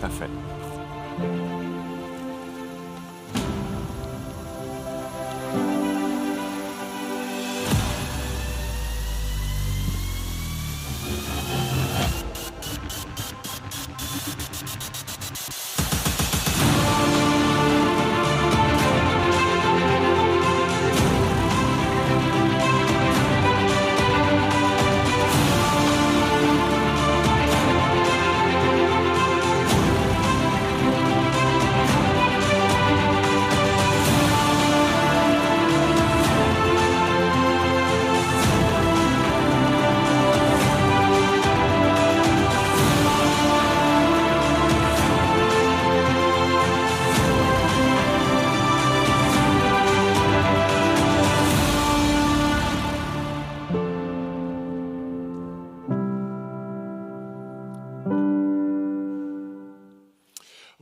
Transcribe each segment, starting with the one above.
Perfect.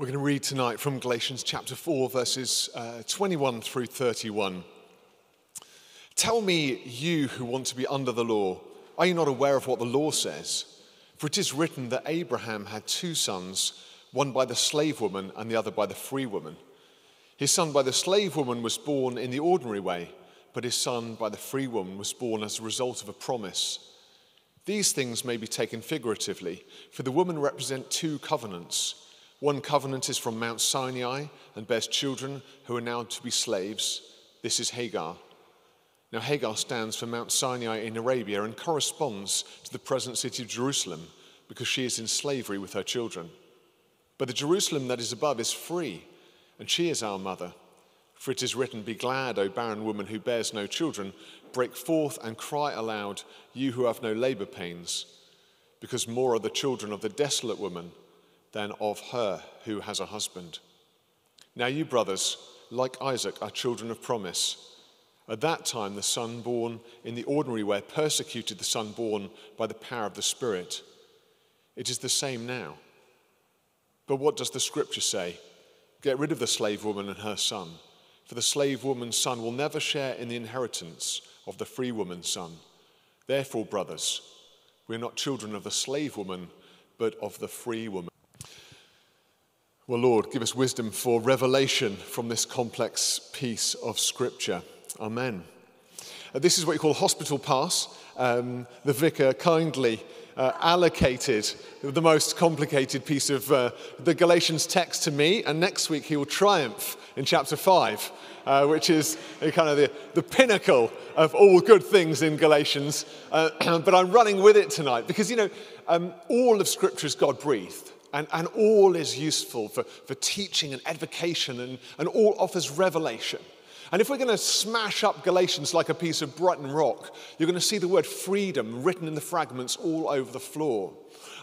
We're going to read tonight from Galatians chapter 4, verses uh, 21 through 31. Tell me, you who want to be under the law, are you not aware of what the law says? For it is written that Abraham had two sons, one by the slave woman and the other by the free woman. His son by the slave woman was born in the ordinary way, but his son by the free woman was born as a result of a promise. These things may be taken figuratively, for the woman represent two covenants. One covenant is from Mount Sinai and bears children who are now to be slaves. This is Hagar. Now, Hagar stands for Mount Sinai in Arabia and corresponds to the present city of Jerusalem because she is in slavery with her children. But the Jerusalem that is above is free, and she is our mother. For it is written, Be glad, O barren woman who bears no children, break forth and cry aloud, you who have no labor pains, because more are the children of the desolate woman than of her who has a husband. Now, you brothers, like Isaac, are children of promise. At that time, the son born in the ordinary way persecuted the son born by the power of the Spirit. It is the same now. But what does the scripture say? Get rid of the slave woman and her son, for the slave woman's son will never share in the inheritance of the free woman's son. Therefore, brothers, we are not children of the slave woman, but of the free woman. Well, Lord, give us wisdom for revelation from this complex piece of Scripture. Amen. Uh, this is what you call hospital pass. Um, the vicar kindly uh, allocated the most complicated piece of uh, the Galatians text to me, and next week he will triumph in chapter 5, uh, which is kind of the, the pinnacle of all good things in Galatians. Uh, but I'm running with it tonight because, you know, um, all of Scripture is God breathed. And, and all is useful for, for teaching and education, and, and all offers revelation. And if we're going to smash up Galatians like a piece of Brighton rock, you're going to see the word freedom written in the fragments all over the floor.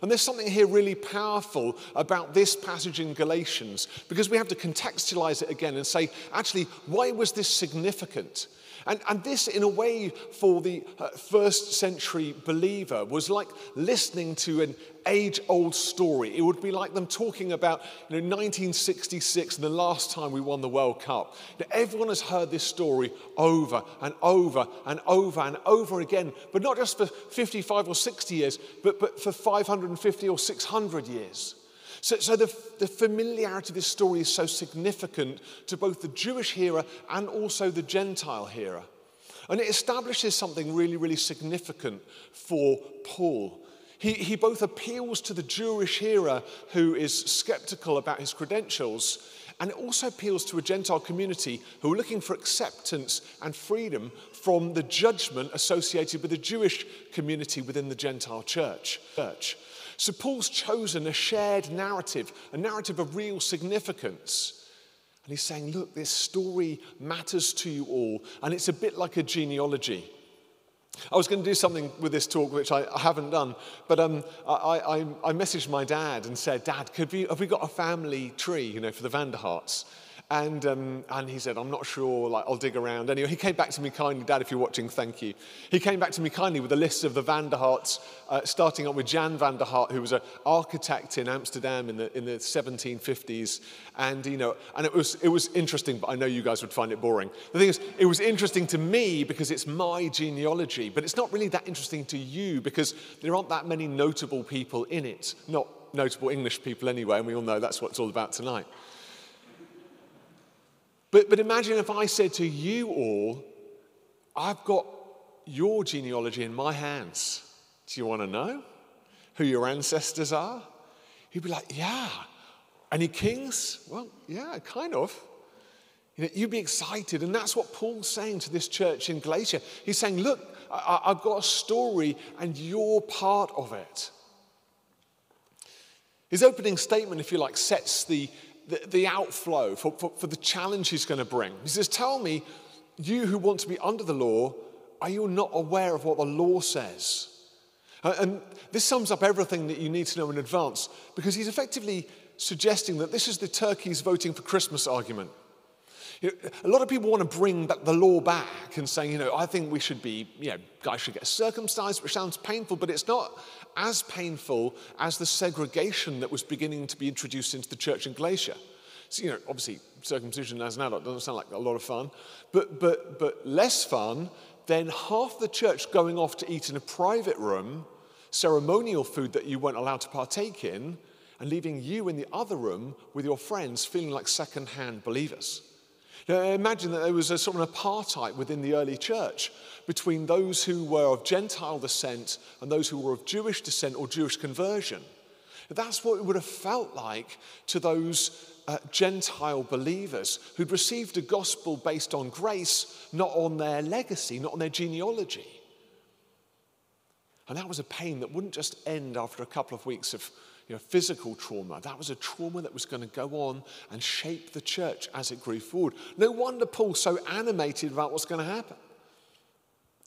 And there's something here really powerful about this passage in Galatians because we have to contextualize it again and say, actually, why was this significant? And, and this, in a way, for the uh, first century believer, was like listening to an age old story. It would be like them talking about you know, 1966 and the last time we won the World Cup. Now, everyone has heard this story over and over and over and over again, but not just for 55 or 60 years, but, but for 550 or 600 years. So, so the, the familiarity of this story is so significant to both the Jewish hearer and also the Gentile hearer. And it establishes something really, really significant for Paul. He, he both appeals to the Jewish hearer who is skeptical about his credentials, and it also appeals to a Gentile community who are looking for acceptance and freedom from the judgment associated with the Jewish community within the Gentile church. church. So Paul's chosen a shared narrative, a narrative of real significance. And he's saying, look, this story matters to you all, and it's a bit like a genealogy. I was going to do something with this talk, which I, I haven't done, but um, I, I, I, messaged my dad and said, Dad, could we, have we got a family tree, you know, for the Vanderharts? And, um, and he said, I'm not sure, like, I'll dig around. Anyway, he came back to me kindly, Dad, if you're watching, thank you. He came back to me kindly with a list of the Vanderharts, uh, starting up with Jan Vanderhart, who was an architect in Amsterdam in the, in the 1750s. And, you know, and it was, it was interesting, but I know you guys would find it boring. The thing is, it was interesting to me because it's my genealogy, but it's not really that interesting to you because there aren't that many notable people in it. Not notable English people anyway, and we all know that's what it's all about tonight. But, but imagine if I said to you all, I've got your genealogy in my hands. Do you want to know who your ancestors are? He'd be like, Yeah. Any kings? Well, yeah, kind of. You know, you'd be excited. And that's what Paul's saying to this church in Galatia. He's saying, Look, I, have got a story and you're part of it. His opening statement, if you like, sets the, the, the outflow for, for, for the challenge he's going to bring. He says, Tell me, you who want to be under the law, are you not aware of what the law says? And this sums up everything that you need to know in advance because he's effectively suggesting that this is the turkeys voting for Christmas argument. You know, a lot of people want to bring the law back and saying, you know, I think we should be, you know, guys should get circumcised, which sounds painful, but it's not as painful as the segregation that was beginning to be introduced into the church in Galatia. So, you know, obviously, circumcision as an adult doesn't sound like a lot of fun, but, but, but less fun than half the church going off to eat in a private room, ceremonial food that you weren't allowed to partake in, and leaving you in the other room with your friends feeling like second-hand believers. Now, imagine that there was a sort of an apartheid within the early church between those who were of Gentile descent and those who were of Jewish descent or Jewish conversion. That's what it would have felt like to those uh, Gentile believers who'd received a gospel based on grace, not on their legacy, not on their genealogy. And that was a pain that wouldn't just end after a couple of weeks of you know, physical trauma. That was a trauma that was going to go on and shape the church as it grew forward. No wonder Paul's so animated about what's going to happen.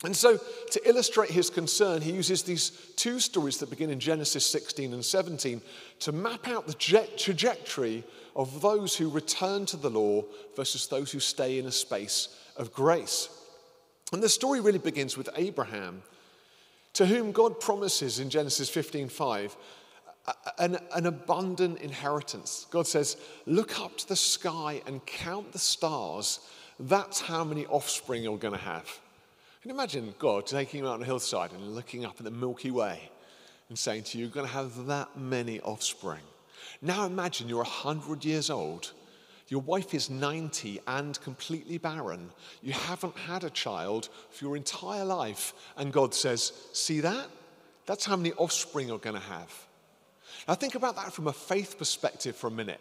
And so, to illustrate his concern, he uses these two stories that begin in Genesis 16 and 17 to map out the trajectory of those who return to the law versus those who stay in a space of grace. And the story really begins with Abraham, to whom God promises in Genesis 15:5 an, an abundant inheritance. God says, Look up to the sky and count the stars. That's how many offspring you're going to have. You imagine God taking you out on a hillside and looking up at the Milky Way and saying to you, You're going to have that many offspring? Now imagine you're 100 years old. Your wife is 90 and completely barren. You haven't had a child for your entire life. And God says, See that? That's how many offspring you're going to have. Now, think about that from a faith perspective for a minute.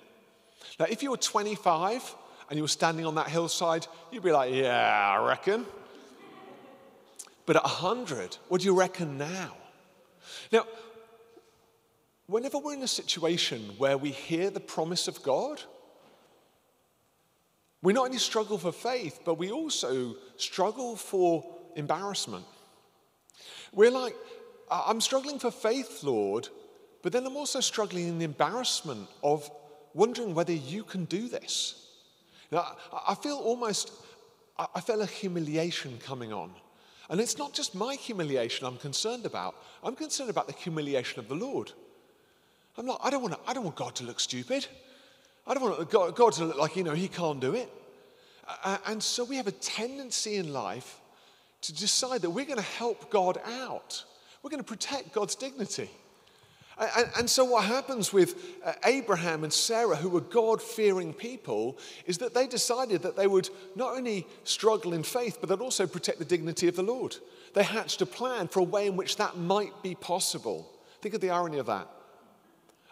Now, if you were 25 and you were standing on that hillside, you'd be like, yeah, I reckon. But at 100, what do you reckon now? Now, whenever we're in a situation where we hear the promise of God, we not only struggle for faith, but we also struggle for embarrassment. We're like, I'm struggling for faith, Lord, but then I'm also struggling in the embarrassment of wondering whether you can do this. Now, I feel almost, I feel a humiliation coming on. And it's not just my humiliation I'm concerned about. I'm concerned about the humiliation of the Lord. I'm not, I don't want, to, I don't want God to look stupid. I don't want God, God to look like, you know, he can't do it. And so we have a tendency in life to decide that we're going to help God out. We're going to protect God's dignity. And, so, what happens with uh, Abraham and Sarah, who were God fearing people, is that they decided that they would not only struggle in faith, but they'd also protect the dignity of the Lord. They hatched a plan for a way in which that might be possible. Think of the irony of that.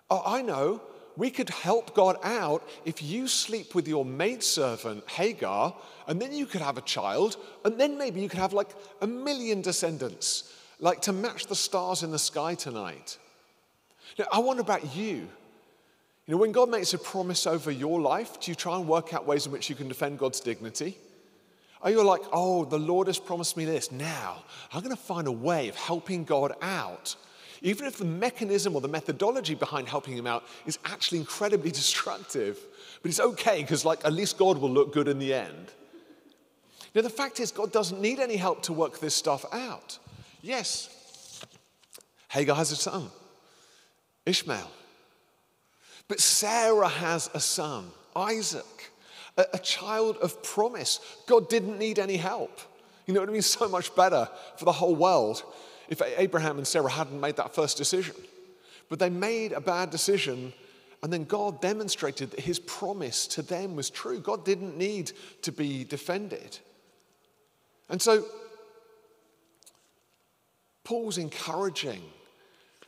Oh, I know. We could help God out if you sleep with your maidservant, Hagar, and then you could have a child, and then maybe you could have like a million descendants, like to match the stars in the sky tonight. Now, I wonder about you. You know, when God makes a promise over your life, do you try and work out ways in which you can defend God's dignity? Are you like, oh, the Lord has promised me this. Now, I'm going to find a way of helping God out. Even if the mechanism or the methodology behind helping him out is actually incredibly destructive. But it's okay because, like, at least God will look good in the end. Now, the fact is, God doesn't need any help to work this stuff out. Yes, Hagar has a son. Ishmael. But Sarah has a son, Isaac, a, a, child of promise. God didn't need any help. You know what I mean? So much better for the whole world if Abraham and Sarah hadn't made that first decision. But they made a bad decision, and then God demonstrated that his promise to them was true. God didn't need to be defended. And so, Paul's encouraging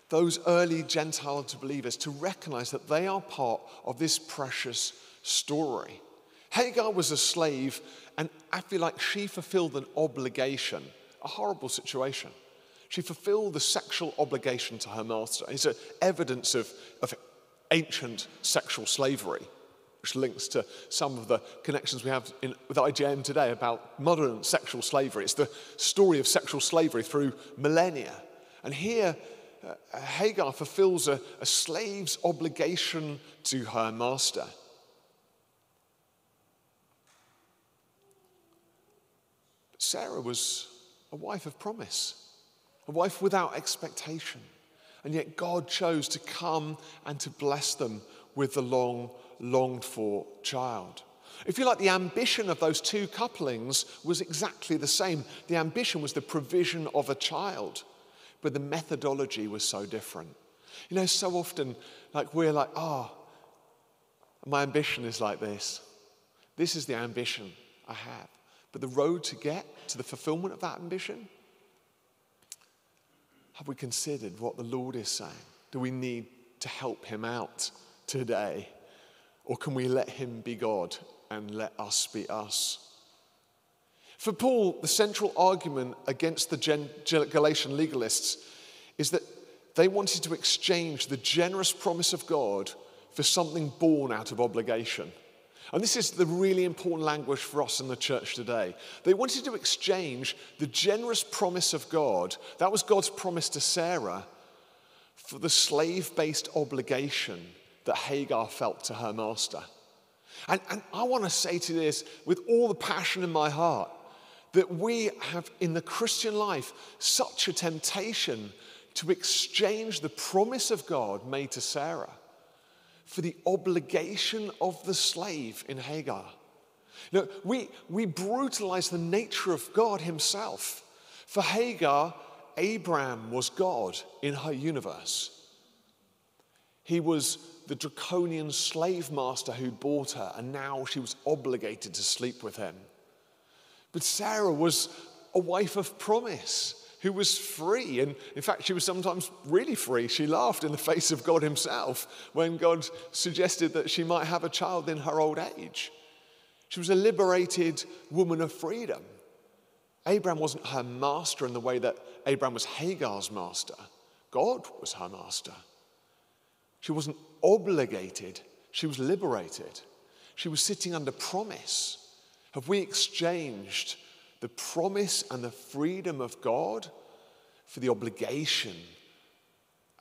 those early Gentile believers to recognize that they are part of this precious story. Hagar was a slave, and I feel like she fulfilled an obligation, a horrible situation. She fulfilled the sexual obligation to her master. It's evidence of, of ancient sexual slavery, which links to some of the connections we have in, with IJM today about modern sexual slavery. It's the story of sexual slavery through millennia. And here, uh, Hagar fulfills a, a slave's obligation to her master. But Sarah was a wife of promise, a wife without expectation. And yet God chose to come and to bless them with the long longed for child. If you like, the ambition of those two couplings was exactly the same. The ambition was the provision of a child but the methodology was so different. You know, so often, like, we're like, oh, my ambition is like this. This is the ambition I have. But the road to get to the fulfillment of that ambition, have we considered what the Lord is saying? Do we need to help him out today? Or can we let him be God and let us be us? For Paul, the central argument against the Galatian legalists is that they wanted to exchange the generous promise of God for something born out of obligation. And this is the really important language for us in the church today. They wanted to exchange the generous promise of God, that was God's promise to Sarah, for the slave based obligation that Hagar felt to her master. And, and I want to say to this with all the passion in my heart that we have in the Christian life such a temptation to exchange the promise of God made to Sarah for the obligation of the slave in Hagar. Know, we, we brutalize the nature of God Himself. For Hagar, Abraham was God in her universe. He was the draconian slave master who bought her, and now she was obligated to sleep with him. But Sarah was a wife of promise who was free. And in fact, she was sometimes really free. She laughed in the face of God Himself when God suggested that she might have a child in her old age. She was a liberated woman of freedom. Abraham wasn't her master in the way that Abraham was Hagar's master, God was her master. She wasn't obligated, she was liberated. She was sitting under promise. Have we exchanged the promise and the freedom of God for the obligation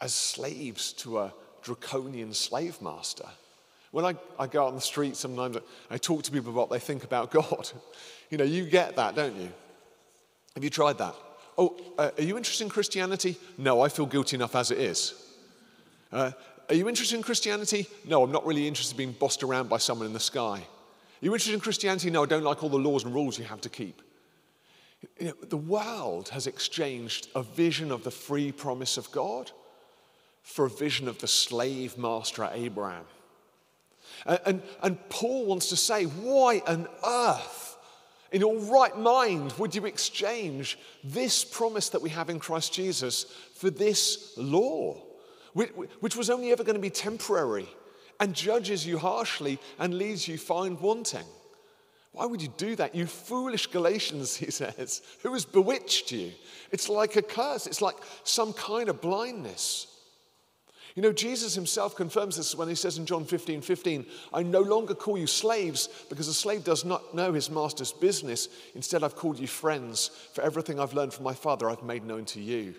as slaves to a draconian slave master? When I, I go out on the street, sometimes I talk to people about what they think about God. You know, you get that, don't you? Have you tried that? Oh, uh, are you interested in Christianity? No, I feel guilty enough as it is. Uh, are you interested in Christianity? No, I'm not really interested in being bossed around by someone in the sky. Are you interested in Christianity? No, I don't like all the laws and rules you have to keep. You know, the world has exchanged a vision of the free promise of God for a vision of the slave master Abraham. And, and, and Paul wants to say, why on earth, in your right mind, would you exchange this promise that we have in Christ Jesus for this law, which, which was only ever going to be temporary? And judges you harshly and leaves you find wanting. Why would you do that? You foolish Galatians, he says. Who has bewitched you? It's like a curse, it's like some kind of blindness. You know, Jesus himself confirms this when he says in John 15 15, I no longer call you slaves because a slave does not know his master's business. Instead, I've called you friends. For everything I've learned from my Father, I've made known to you.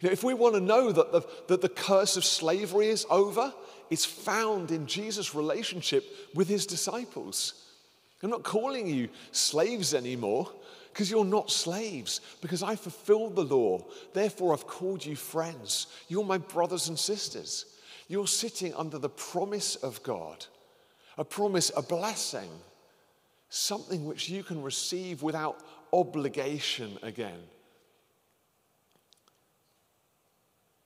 You know, if we want to know that the, that the curse of slavery is over, is found in Jesus' relationship with his disciples. I'm not calling you slaves anymore because you're not slaves, because I fulfilled the law. Therefore, I've called you friends. You're my brothers and sisters. You're sitting under the promise of God, a promise, a blessing, something which you can receive without obligation again.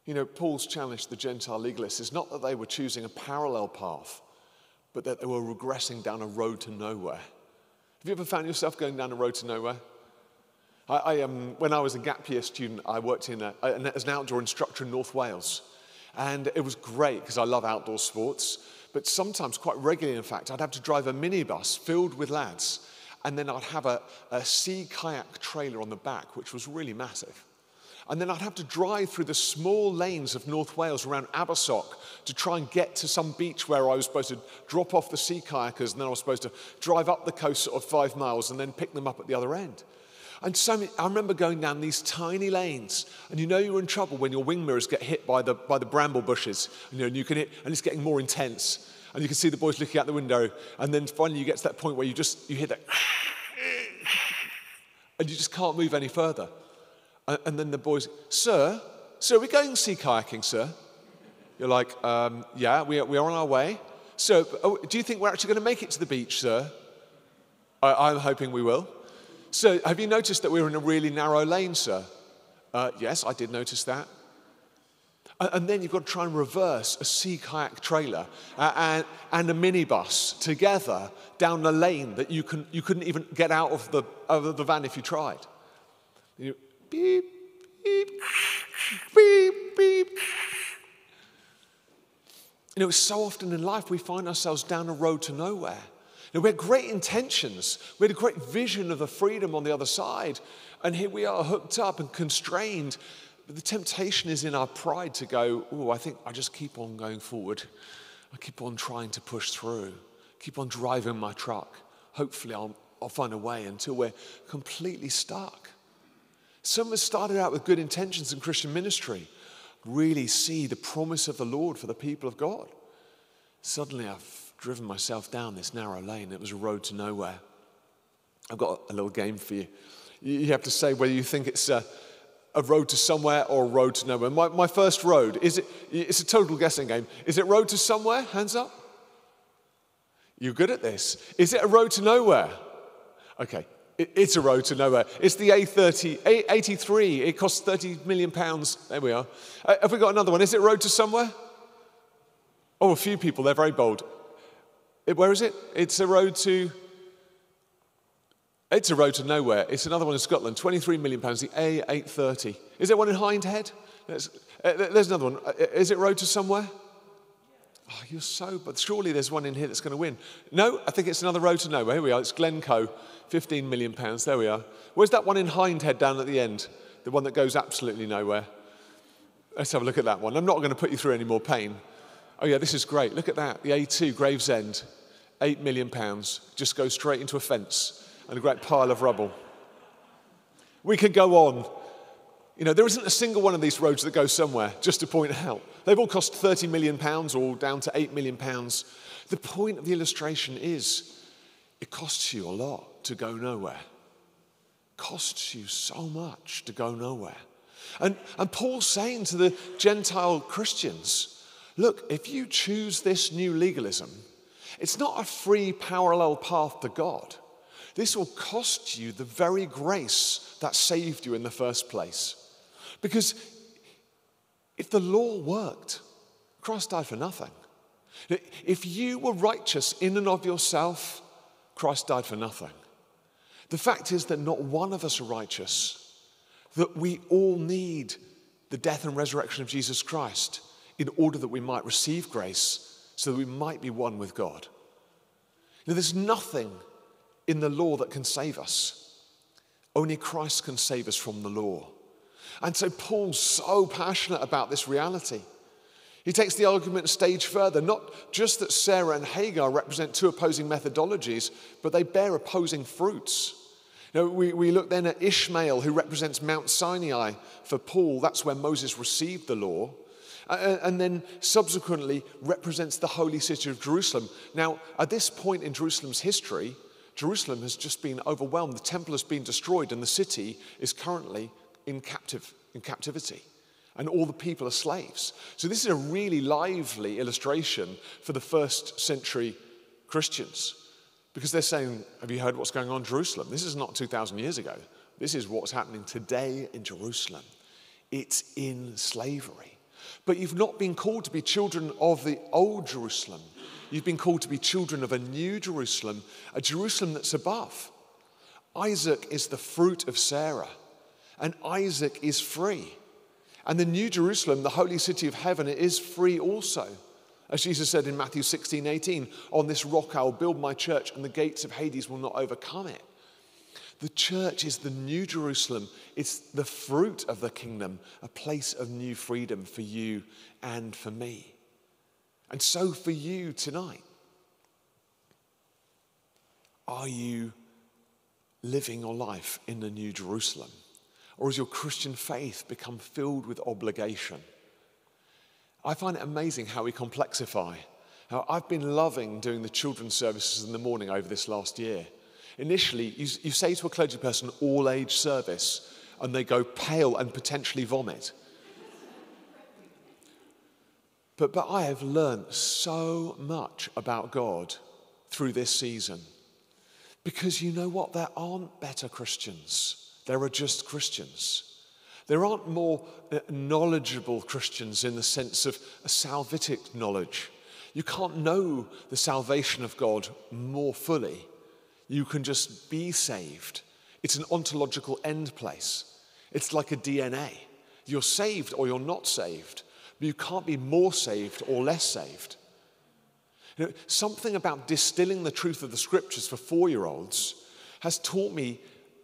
You know, Paul's challenge to the Gentile legalists is not that they were choosing a parallel path, but that they were regressing down a road to nowhere. Have you ever found yourself going down a road to nowhere? I, I um, when I was a gap year student, I worked in a, as an outdoor instructor in North Wales. And it was great because I love outdoor sports. But sometimes, quite regularly, in fact, I'd have to drive a minibus filled with lads. And then I'd have a, a sea kayak trailer on the back, which was really massive. And then I'd have to drive through the small lanes of North Wales around Abersoch to try and get to some beach where I was supposed to drop off the sea kayakers and then I was supposed to drive up the coast sort of five miles and then pick them up at the other end. And so I remember going down these tiny lanes, and you know you're in trouble when your wing mirrors get hit by the, by the bramble bushes. You know, and you can hit, and it's getting more intense. And you can see the boys looking out the window, and then finally you get to that point where you just you hear that, and you just can't move any further. And then the boys, Sir, sir, are we going sea kayaking, sir? You're like, um, Yeah, we are, we are on our way. So, oh, do you think we're actually going to make it to the beach, sir? I, I'm hoping we will. So, have you noticed that we're in a really narrow lane, sir? Uh, yes, I did notice that. And then you've got to try and reverse a sea kayak trailer uh, and, and a minibus together down a lane that you, can, you couldn't even get out of the, of the van if you tried. Beep, beep, beep, beep. You know, so often in life we find ourselves down a road to nowhere. You know, we had great intentions, we had a great vision of the freedom on the other side, and here we are hooked up and constrained. But the temptation is in our pride to go, oh, I think I just keep on going forward. I keep on trying to push through, keep on driving my truck. Hopefully, I'll, I'll find a way until we're completely stuck. Some of us started out with good intentions in Christian ministry, really see the promise of the Lord for the people of God. Suddenly, I've driven myself down this narrow lane. It was a road to nowhere. I've got a little game for you. You have to say whether you think it's a, a road to somewhere or a road to nowhere. My, my first road, is it, it's a total guessing game. Is it road to somewhere? Hands up. You're good at this. Is it a road to nowhere? Okay, it's a road to nowhere. It's the A30, A83. It costs 30 million pounds. There we are. Uh, have we got another one? Is it road to somewhere? Oh, a few people. They're very bold. It, where is it? It's a road to. It's a road to nowhere. It's another one in Scotland. 23 million pounds. The A830. Is there one in Hindhead? There's, uh, there's another one. Uh, is it road to somewhere? Oh, you're so, but surely there's one in here that's going to win. No, I think it's another road to nowhere. Here we are. It's Glencoe, 15 million pounds. There we are. Where's that one in Hindhead down at the end? The one that goes absolutely nowhere. Let's have a look at that one. I'm not going to put you through any more pain. Oh, yeah, this is great. Look at that. The A2, Gravesend, 8 million pounds. Just goes straight into a fence and a great pile of rubble. We could go on. You know, there isn't a single one of these roads that goes somewhere, just to point out. They've all cost 30 million pounds or down to 8 million pounds. The point of the illustration is it costs you a lot to go nowhere. Costs you so much to go nowhere. And, and Paul's saying to the Gentile Christians, look, if you choose this new legalism, it's not a free parallel path to God. This will cost you the very grace that saved you in the first place. Because if the law worked, Christ died for nothing. If you were righteous in and of yourself, Christ died for nothing. The fact is that not one of us are righteous, that we all need the death and resurrection of Jesus Christ in order that we might receive grace so that we might be one with God. Now, there's nothing in the law that can save us. Only Christ can save us from the law. And so Paul's so passionate about this reality. He takes the argument a stage further, not just that Sarah and Hagar represent two opposing methodologies, but they bear opposing fruits. Know, we, we look then at Ishmael, who represents Mount Sinai for Paul. That's where Moses received the law. And then subsequently represents the holy city of Jerusalem. Now, at this point in Jerusalem's history, Jerusalem has just been overwhelmed. The temple has been destroyed, and the city is currently in, captive, in captivity. And all the people are slaves. So, this is a really lively illustration for the first century Christians because they're saying, Have you heard what's going on in Jerusalem? This is not 2,000 years ago. This is what's happening today in Jerusalem. It's in slavery. But you've not been called to be children of the old Jerusalem. You've been called to be children of a new Jerusalem, a Jerusalem that's above. Isaac is the fruit of Sarah, and Isaac is free. And the New Jerusalem, the holy city of heaven, it is free also. As Jesus said in Matthew 16, 18, on this rock I will build my church, and the gates of Hades will not overcome it. The church is the new Jerusalem. It's the fruit of the kingdom, a place of new freedom for you and for me. And so for you tonight. Are you living your life in the new Jerusalem? Or has your Christian faith become filled with obligation? I find it amazing how we complexify. Now, I've been loving doing the children's services in the morning over this last year. Initially, you, you say to a clergy person, all age service, and they go pale and potentially vomit. But, but I have learned so much about God through this season. Because you know what? There aren't better Christians, there are just Christians. There aren't more uh, knowledgeable Christians in the sense of a salvific knowledge. You can't know the salvation of God more fully. You can just be saved. It's an ontological end place. It's like a DNA. You're saved or you're not saved, but you can't be more saved or less saved. You know, something about distilling the truth of the scriptures for four year olds has taught me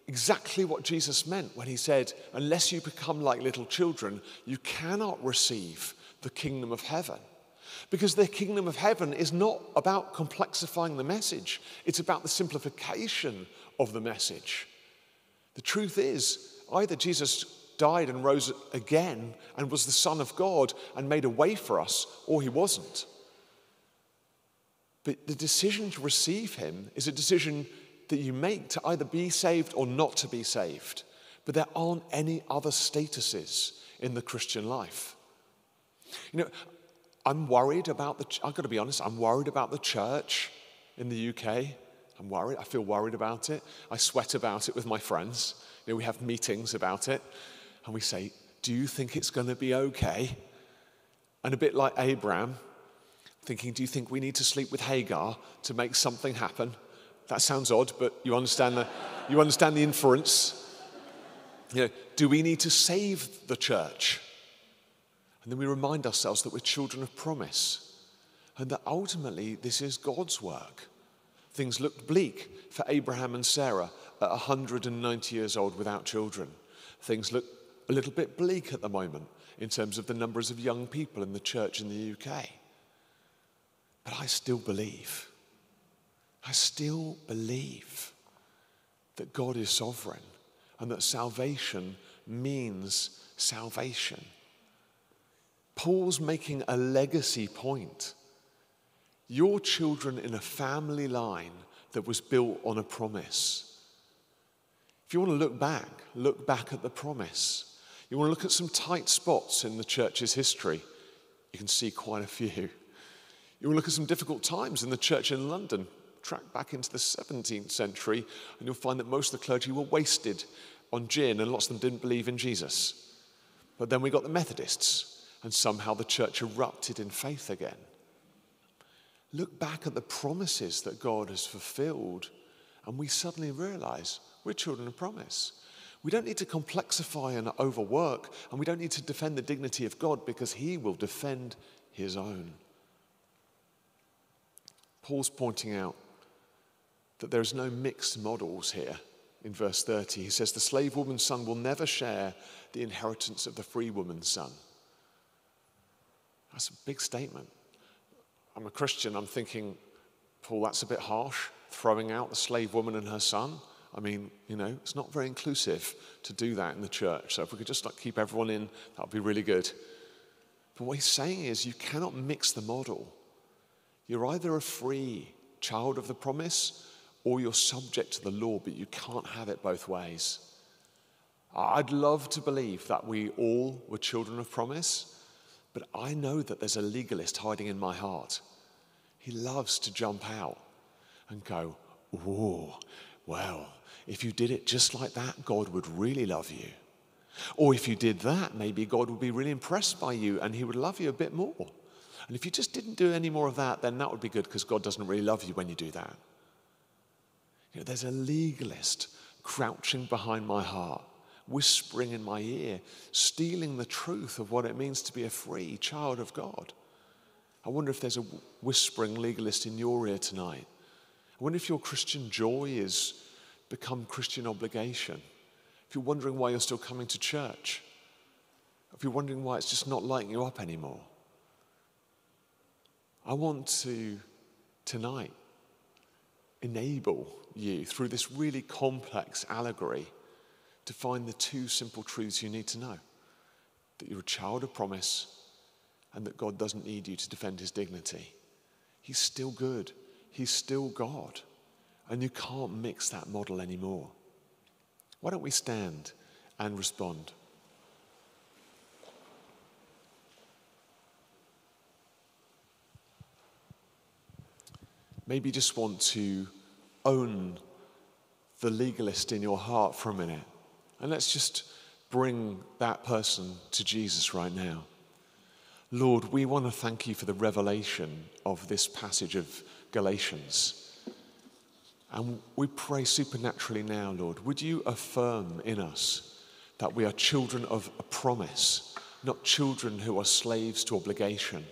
exactly what Jesus meant when he said, Unless you become like little children, you cannot receive the kingdom of heaven. Because the kingdom of heaven is not about complexifying the message, it's about the simplification of the message. The truth is, either Jesus died and rose again and was the Son of God and made a way for us, or he wasn't. But the decision to receive him is a decision that you make to either be saved or not to be saved. But there aren't any other statuses in the Christian life. You know, I'm worried about the, I've got to be honest, I'm worried about the church in the UK. I'm worried. I feel worried about it. I sweat about it with my friends. You know, we have meetings about it and we say, Do you think it's going to be okay? And a bit like Abraham, thinking, Do you think we need to sleep with Hagar to make something happen? That sounds odd, but you understand the, you understand the inference. You know, do we need to save the church? And then we remind ourselves that we're children of promise and that ultimately this is God's work. Things looked bleak for Abraham and Sarah at 190 years old without children. Things look a little bit bleak at the moment in terms of the numbers of young people in the church in the UK. But I still believe I still believe that God is sovereign and that salvation means salvation. Paul's making a legacy point. Your children in a family line that was built on a promise. If you want to look back, look back at the promise. You want to look at some tight spots in the church's history, you can see quite a few. You want to look at some difficult times in the church in London, track back into the 17th century, and you'll find that most of the clergy were wasted on gin, and lots of them didn't believe in Jesus. But then we got the Methodists, and somehow the church erupted in faith again. Look back at the promises that God has fulfilled, and we suddenly realize we're children of promise. We don't need to complexify and overwork, and we don't need to defend the dignity of God because He will defend His own. Paul's pointing out that there's no mixed models here in verse 30. He says, The slave woman's son will never share the inheritance of the free woman's son. That's a big statement. I'm a Christian, I'm thinking, Paul, that's a bit harsh, throwing out the slave woman and her son. I mean, you know, it's not very inclusive to do that in the church. So if we could just like keep everyone in, that would be really good. But what he's saying is you cannot mix the model. You're either a free child of the promise or you're subject to the law, but you can't have it both ways. I'd love to believe that we all were children of promise, but I know that there's a legalist hiding in my heart. He loves to jump out and go, Oh, well, if you did it just like that, God would really love you. Or if you did that, maybe God would be really impressed by you and he would love you a bit more. And if you just didn't do any more of that, then that would be good because God doesn't really love you when you do that. You know, there's a legalist crouching behind my heart, whispering in my ear, stealing the truth of what it means to be a free child of God. I wonder if there's a whispering legalist in your ear tonight. I wonder if your Christian joy has become Christian obligation. If you're wondering why you're still coming to church, if you're wondering why it's just not lighting you up anymore, I want to tonight enable you through this really complex allegory to find the two simple truths you need to know that you're a child of promise and that God doesn't need you to defend his dignity. He's still good, he's still God, and you can't mix that model anymore. Why don't we stand and respond? Maybe just want to own the legalist in your heart for a minute. And let's just bring that person to Jesus right now. Lord, we want to thank you for the revelation of this passage of Galatians. And we pray supernaturally now, Lord, would you affirm in us that we are children of a promise, not children who are slaves to obligation?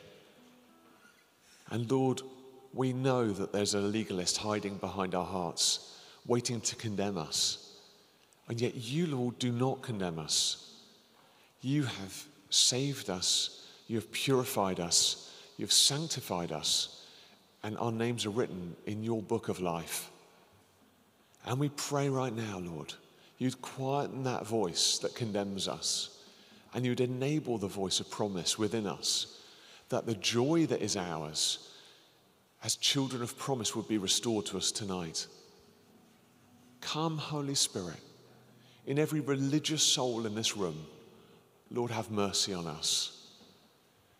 And Lord, we know that there's a legalist hiding behind our hearts, waiting to condemn us. And yet, you, Lord, do not condemn us. You have saved us, you have purified us, you have sanctified us, and our names are written in your book of life. And we pray right now, Lord, you'd quieten that voice that condemns us, and you'd enable the voice of promise within us, that the joy that is ours as children of promise would be restored to us tonight. Come, Holy Spirit, in every religious soul in this room, Lord, have mercy on us.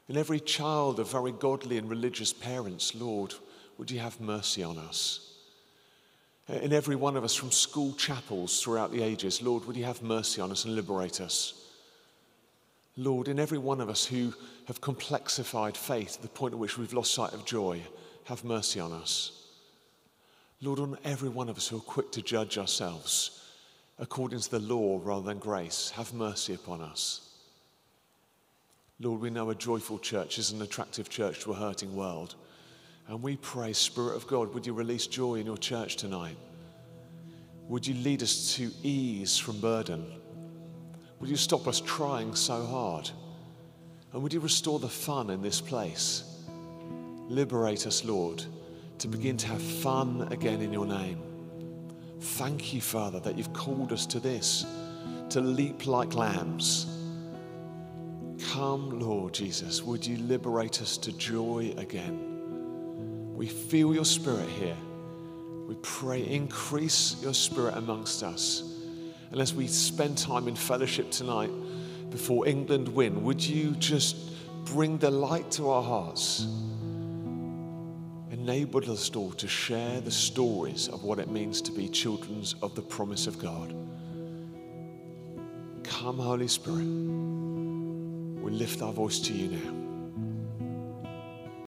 In every child of very godly and religious parents, Lord, would you have mercy on us? In every one of us from school chapels throughout the ages, Lord, would you have mercy on us and liberate us? Lord, in every one of us who have complexified faith to the point at which we've lost sight of joy, have mercy on us. Lord, on every one of us who are quick to judge ourselves according to the law rather than grace, have mercy upon us. Lord, we know a joyful church is an attractive church to a hurting world. And we pray, Spirit of God, would you release joy in your church tonight? Would you lead us to ease from burden? Would you stop us trying so hard? And would you restore the fun in this place? Liberate us, Lord, to begin to have fun again in your name. Thank you, Father, that you've called us to this, to leap like lambs. Come, Lord Jesus, would you liberate us to joy again? We feel your spirit here. We pray, increase your spirit amongst us. And as we spend time in fellowship tonight before England win, would you just bring the light to our hearts? Enabled us all to share the stories of what it means to be children of the promise of God. Come, Holy Spirit. We lift our voice to you now.